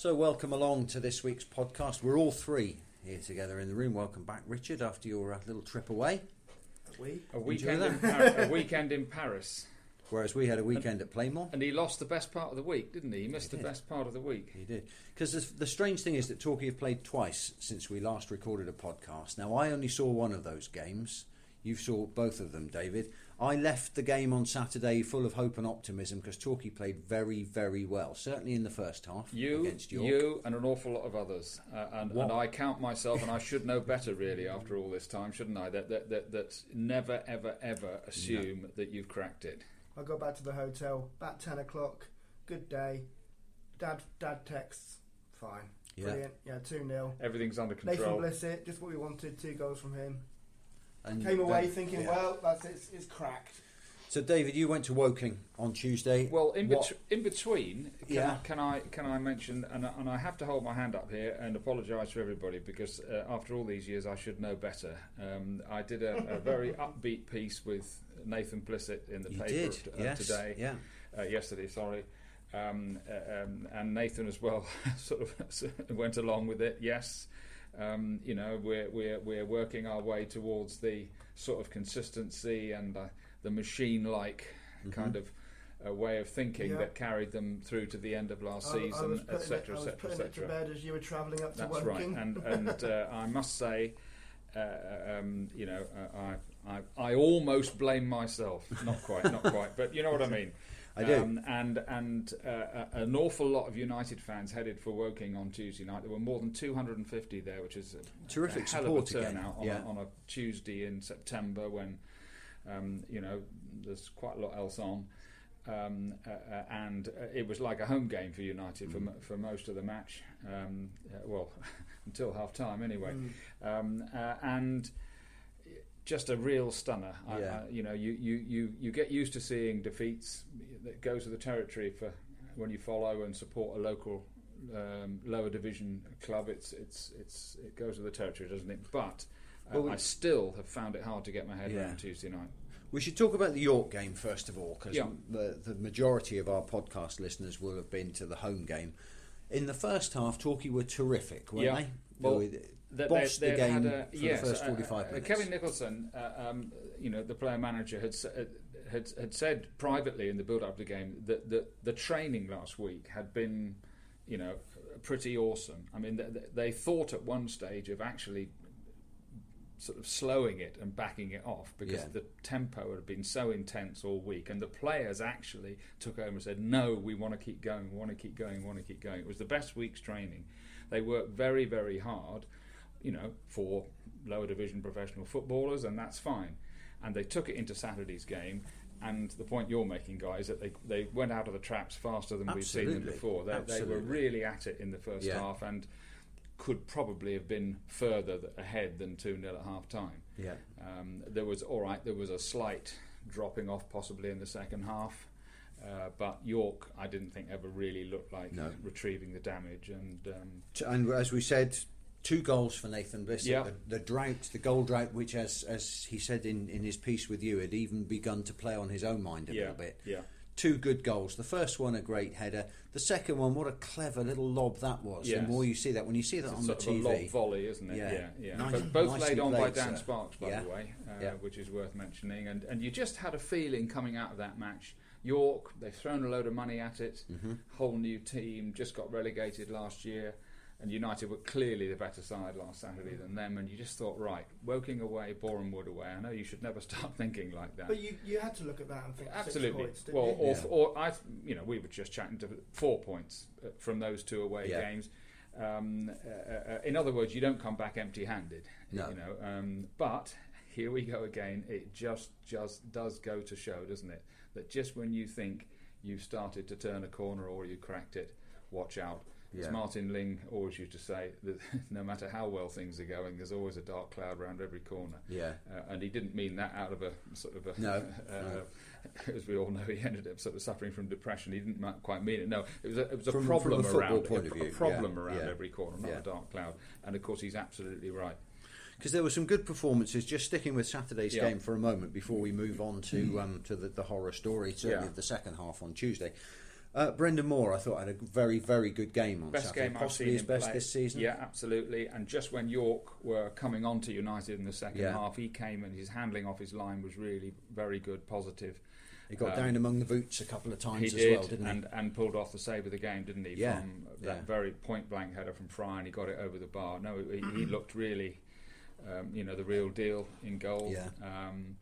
So, welcome along to this week's podcast. We're all three here together in the room. Welcome back, Richard, after your uh, little trip away. We A weekend, in Par- a weekend in Paris. Whereas we had a weekend at Plainmoor. And he lost the best part of the week, didn't he? He missed He the best part of the week. He did. Because the, the strange thing is that Torquay have played twice since we last recorded a podcast. Now, I only saw one of those games. You saw both of them, David. I left the game on Saturday full of hope and optimism because Torquay played very, very well. Certainly in the first half You, against York. you, and an awful lot of others. Uh, and, and I count myself, and I should know better, really, after all this time, shouldn't I? That that that, that never, ever, ever assume that you've cracked it. I got back to the hotel about ten o'clock. Good day. Dad dad texts. Fine. Yeah. Brilliant. Yeah, two 0 Everything's under control. Nathan control. Blissett, just what we wanted. Two goals from him. And Came away then- thinking, yeah. well, that's it's, it's cracked. So, David, you went to Woking on Tuesday. Well, in, bet- in between, can, Yeah. I, can I can I mention and, I- and I have to hold my hand up here and apologise to everybody because uh, after all these years I should know better. Um, I did a, a very upbeat piece with Nathan Blissett in the you paper did, uh, yes. today, Yeah. uh, yesterday, sorry. Um, uh, um, and Nathan as well sort of went along with it. Yes, um, you know we're we're we're working our way towards the sort of consistency and uh, the machine-like kind of uh, way of thinking Yeah. that carried them through to the end of last I- season, etc., I was etc., putting it to etc. bed as you were travelling up to That's right, Woking. and and uh, I must say, uh, um, you know, uh, I, I I almost blame myself. Not quite, not quite, but you know what I mean. I do. Um, and and uh, an awful lot of United fans headed for Woking on Tuesday night. There were more than 250 there, which is a Terrific a hell of a support again, turnout on, yeah. a, on a Tuesday in September when um, you know there's quite a lot else on. Um, uh, uh, and uh, it was like a home game for United for, Mm. mo- for most of the match. Um, uh, well, until half time anyway. Mm. Um, uh, and just a real stunner. I, Yeah. I, you know, you, you, you, you get used to seeing defeats that goes with the territory for when you follow and support a local um, lower division club. It's it's it's it goes with the territory, doesn't it? But uh, Well, we- I still have found it hard to get my head Yeah. around Tuesday night. We should talk about the York game first of all, because Yeah. the, the majority of our podcast listeners will have been to the home game. In the first half, Torquay were terrific, weren't Yeah. they? Well, They That bossed the game had a- for yes, the first uh, 45 uh, minutes. Kevin Nicholson, uh, um, you know, the player manager, had, uh, had had said privately in the build-up to the game that the, the training last week had been, you know, pretty awesome. I mean, th- th- they thought at one stage of actually sort of slowing it and backing it off because Yeah. the tempo had been so intense all week, and the players actually took over and said, "No, we want to keep going, we want to keep going, we want to keep going." It was the best week's training. They worked very, very hard, you know, for lower division professional footballers, and that's fine. And they took it into Saturday's game. And the point you're making, guys, that they they went out of the traps faster than we've seen them before. They, they were really at it in the first Yeah. half, and could probably have been further ahead than 2 0 at half time. Yeah. Um, there was, all right, there was a slight dropping off possibly in the second half. Uh, but York, I didn't think ever really looked like No. retrieving the damage, and um, And as we said, two goals for Nathan Bliss. Yeah. The, the drought, the goal drought, which, as as he said in, in his piece with you, had even begun to play on his own mind a yeah, little bit. yeah, Two good goals. The first one, a great header. The second one, what a clever little lob that was. The more you see that, when you see that It's on the sort of a TV, lob volley, isn't it? Yeah. Yeah, yeah. Nice- both laid on by Dan sir. Sparks, by Yeah. the way, uh, Yeah. which is worth mentioning. And and you just had a feeling coming out of that match. York, they've thrown a load of money at it. Mm-hmm. Whole new team, just got relegated last year. And United were clearly the better side last Saturday than them. And you just thought, right, Woking away, Boreham Wood away. I know you should never start thinking like that. But you, you had to look at that and think six Absolutely. points, didn't well, you? or, Yeah. or I, you know, we were just chatting to four points uh, from those two away Yeah. games. Um, uh, uh, in other words, you don't come back empty-handed. No. You know, um, but here we go again. It just just does go to show, doesn't it, that just when you think you've started to turn a corner or you cracked it, watch out. Yeah. As Martin Ling always used to say, that no matter how well things are going, there's always a dark cloud around every corner. Yeah. Uh, and he didn't mean that out of a sort of a. No, uh, no. As we all know, he ended up sort of suffering from depression. He didn't quite mean it. No, it was a, it was a From- problem from a around point a, of a problem yeah, around yeah. every corner, not a dark cloud. And of course, he's absolutely right. Because there were some good performances. Just sticking with Saturday's Yeah. game for a moment before we move on to um, to the, the horror story, certainly Yeah. of the second half on Tuesday. Uh, Brendan Moore, I thought had a very, very good game on Best Saturday. game I've Possibly seen his best play. this season. Yeah, absolutely. And just when York were coming on to United in the second Yeah. half, he came and his handling off his line was really very good, positive. He got Um, down among the boots a couple of times he as did, well, didn't he? and, and pulled off the save of the game, didn't he? Yeah, From that yeah. very point blank header from Fry, and he got it over the bar. No, he, he looked really, um, you know, the real deal in goal. Yeah. Um,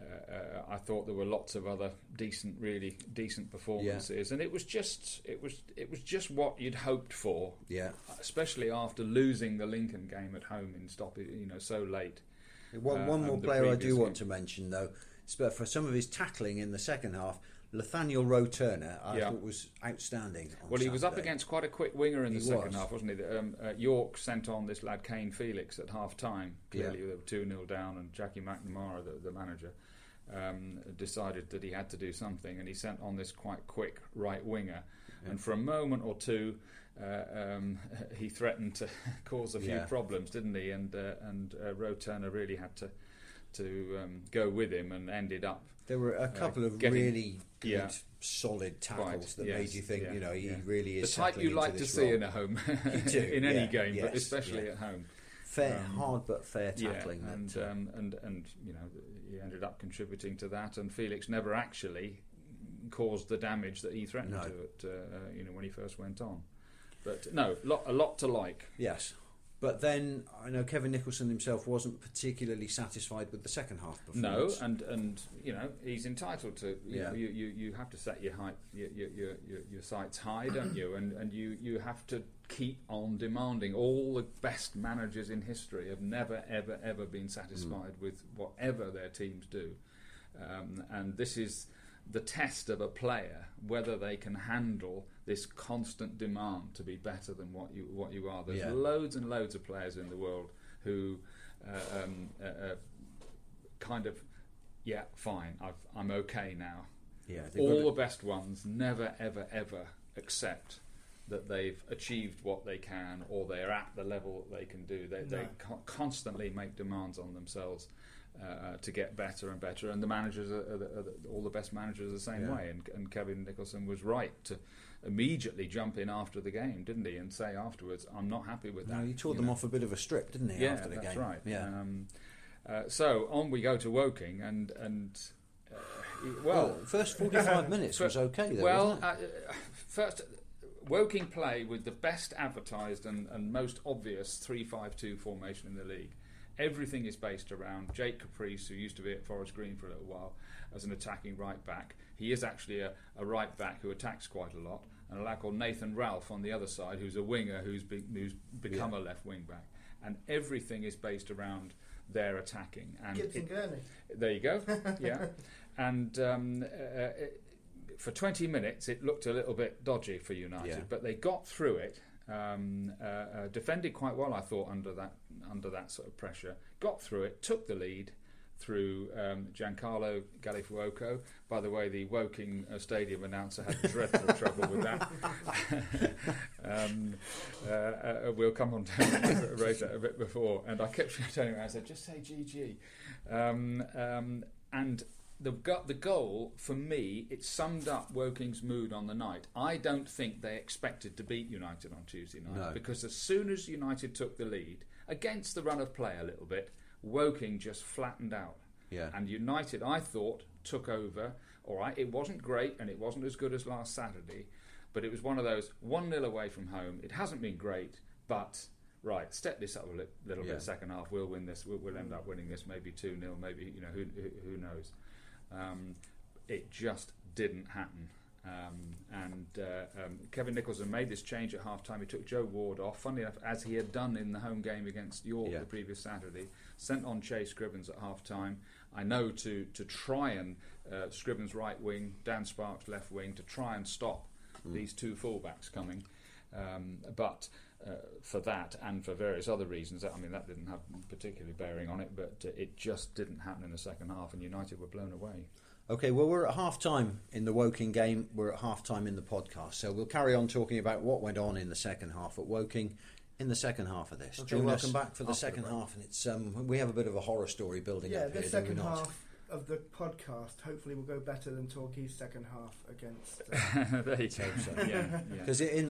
uh, uh, I thought there were lots of other decent, really decent performances, and it was just, it was, it was just what you'd hoped for, yeah. especially after losing the Lincoln game at home in stop, you know, so late. One, uh, one more player I do previous want to mention, though, but for some of his tackling in the second half, Nathaniel Rowe Turner, I Yeah. thought was outstanding. Well, he was up against quite a quick winger in the He second was. half, wasn't he? Um, uh, York sent on this lad Kane Felix at half time. Clearly, they were 2 0 down, and Jackie McNamara, the, the manager, um, decided that he had to do something, and he sent on this quite quick right winger. Yeah. And for a moment or two, uh, um, he threatened to cause a few Yeah. problems, didn't he? And uh, and uh, Rowe Turner really had to to um, go with him, and ended up There were a couple of getting- really good, yeah. solid tackles Quite, that yes, made you think, you know, he really the is type you like to see role. in a home, in any game, but especially at home. Fair, Um, hard but fair tackling. Yeah, and, that, uh, um, and and you know he ended up contributing to that, and Felix never actually caused the damage that he threatened No. to it. Uh, uh, you know when he first went on, but no, lot, a lot to like. yes. But then I know Kevin Nicholson himself wasn't particularly satisfied with the second half performance. No, and and you know he's entitled to. You Yeah. know, you, you, you have to set your height, your your, your, your, your sights high, don't you? And and you, you have to keep on demanding. All the best managers in history have never ever ever been satisfied Mm. with whatever their teams do, um, and this is the test of a player whether they can handle this constant demand to be better than what you what you are. There's Yeah. loads and loads of players in the world who uh, um, uh, uh, kind of yeah fine I've, I'm okay now. yeah, All the best ones never ever ever accept that they've achieved what they can or they're at the level that they can do. They, they co- constantly make demands on themselves. Uh, to get better and better, and the managers are, are, the, are the, all the best managers are the same Yeah. way. And, and Kevin Nicholson was right to immediately jump in after the game, didn't he? And say afterwards, "I'm not happy with no, that." he tore them know. off a bit of a strip, didn't he? Yeah, after the that's game, right. Yeah. Um, uh, so on we go to Woking, and and uh, well, well, first forty-five minutes was okay. Though, well, it? uh, first Woking play with the best advertised and, and most obvious three-five-two formation in the league. Everything is based around Jake Caprice, who used to be at Forest Green for a little while as an attacking right back. He is actually a, a right back who attacks quite a lot, and a lad called Nathan Ralph on the other side, who's a winger who's, be, who's become Yeah. a left wing back. And everything is based around their attacking. And Gibson Gurney. there you go. Yeah, and um, uh, it, for 20 minutes it looked a little bit dodgy for United, Yeah. but they got through it. Um, uh, uh, defended quite well, I thought, under that under that sort of pressure. Got through it, took the lead through um, Giancarlo Gallifuoco. By the way, the Woking uh, Stadium announcer had dreadful trouble with that. um, uh, uh, we'll come on to raise that a bit before. And I kept telling him, I said, just say GG. Um, um, and the go- the goal for me, it summed up Woking's mood on the night. I don't think they expected to beat United on Tuesday night No. because as soon as United took the lead against the run of play a little bit, Woking just flattened out. yeah. And United, I thought, took over. All right, it wasn't great and it wasn't as good as last Saturday, but it was one of those 1 0 away from home. It hasn't been great, but right, step this up a li- little Yeah. bit second half. We'll win this. We'll, we'll end up winning this maybe 2 0, maybe, you know, who, who, who knows. Um, it just didn't happen. Um, and uh, um, Kevin Nicholson made this change at half time. He took Joe Ward off, funnily enough, as he had done in the home game against York Yeah. the previous Saturday. Sent on Chase Scribbins at half time. I know to, to try and uh, Scribbins right wing, Dan Sparks left wing, to try and stop these two fullbacks coming. Um, but uh, for that and for various other reasons, I mean, that didn't have particularly bearing on it, but uh, it just didn't happen in the second half, and United were blown away. Okay, well, we're at half time in the Woking game. We're at half time in the podcast. So we'll carry on talking about what went on in the second half at Woking in the second half of this. Okay, John, welcome back for the After the second half. And it's um, we have a bit of a horror story building Yeah, up the here. do second we not? half of the podcast hopefully will go better than Torquay's second half against. Uh, there you go. so. Yeah, yeah. Because in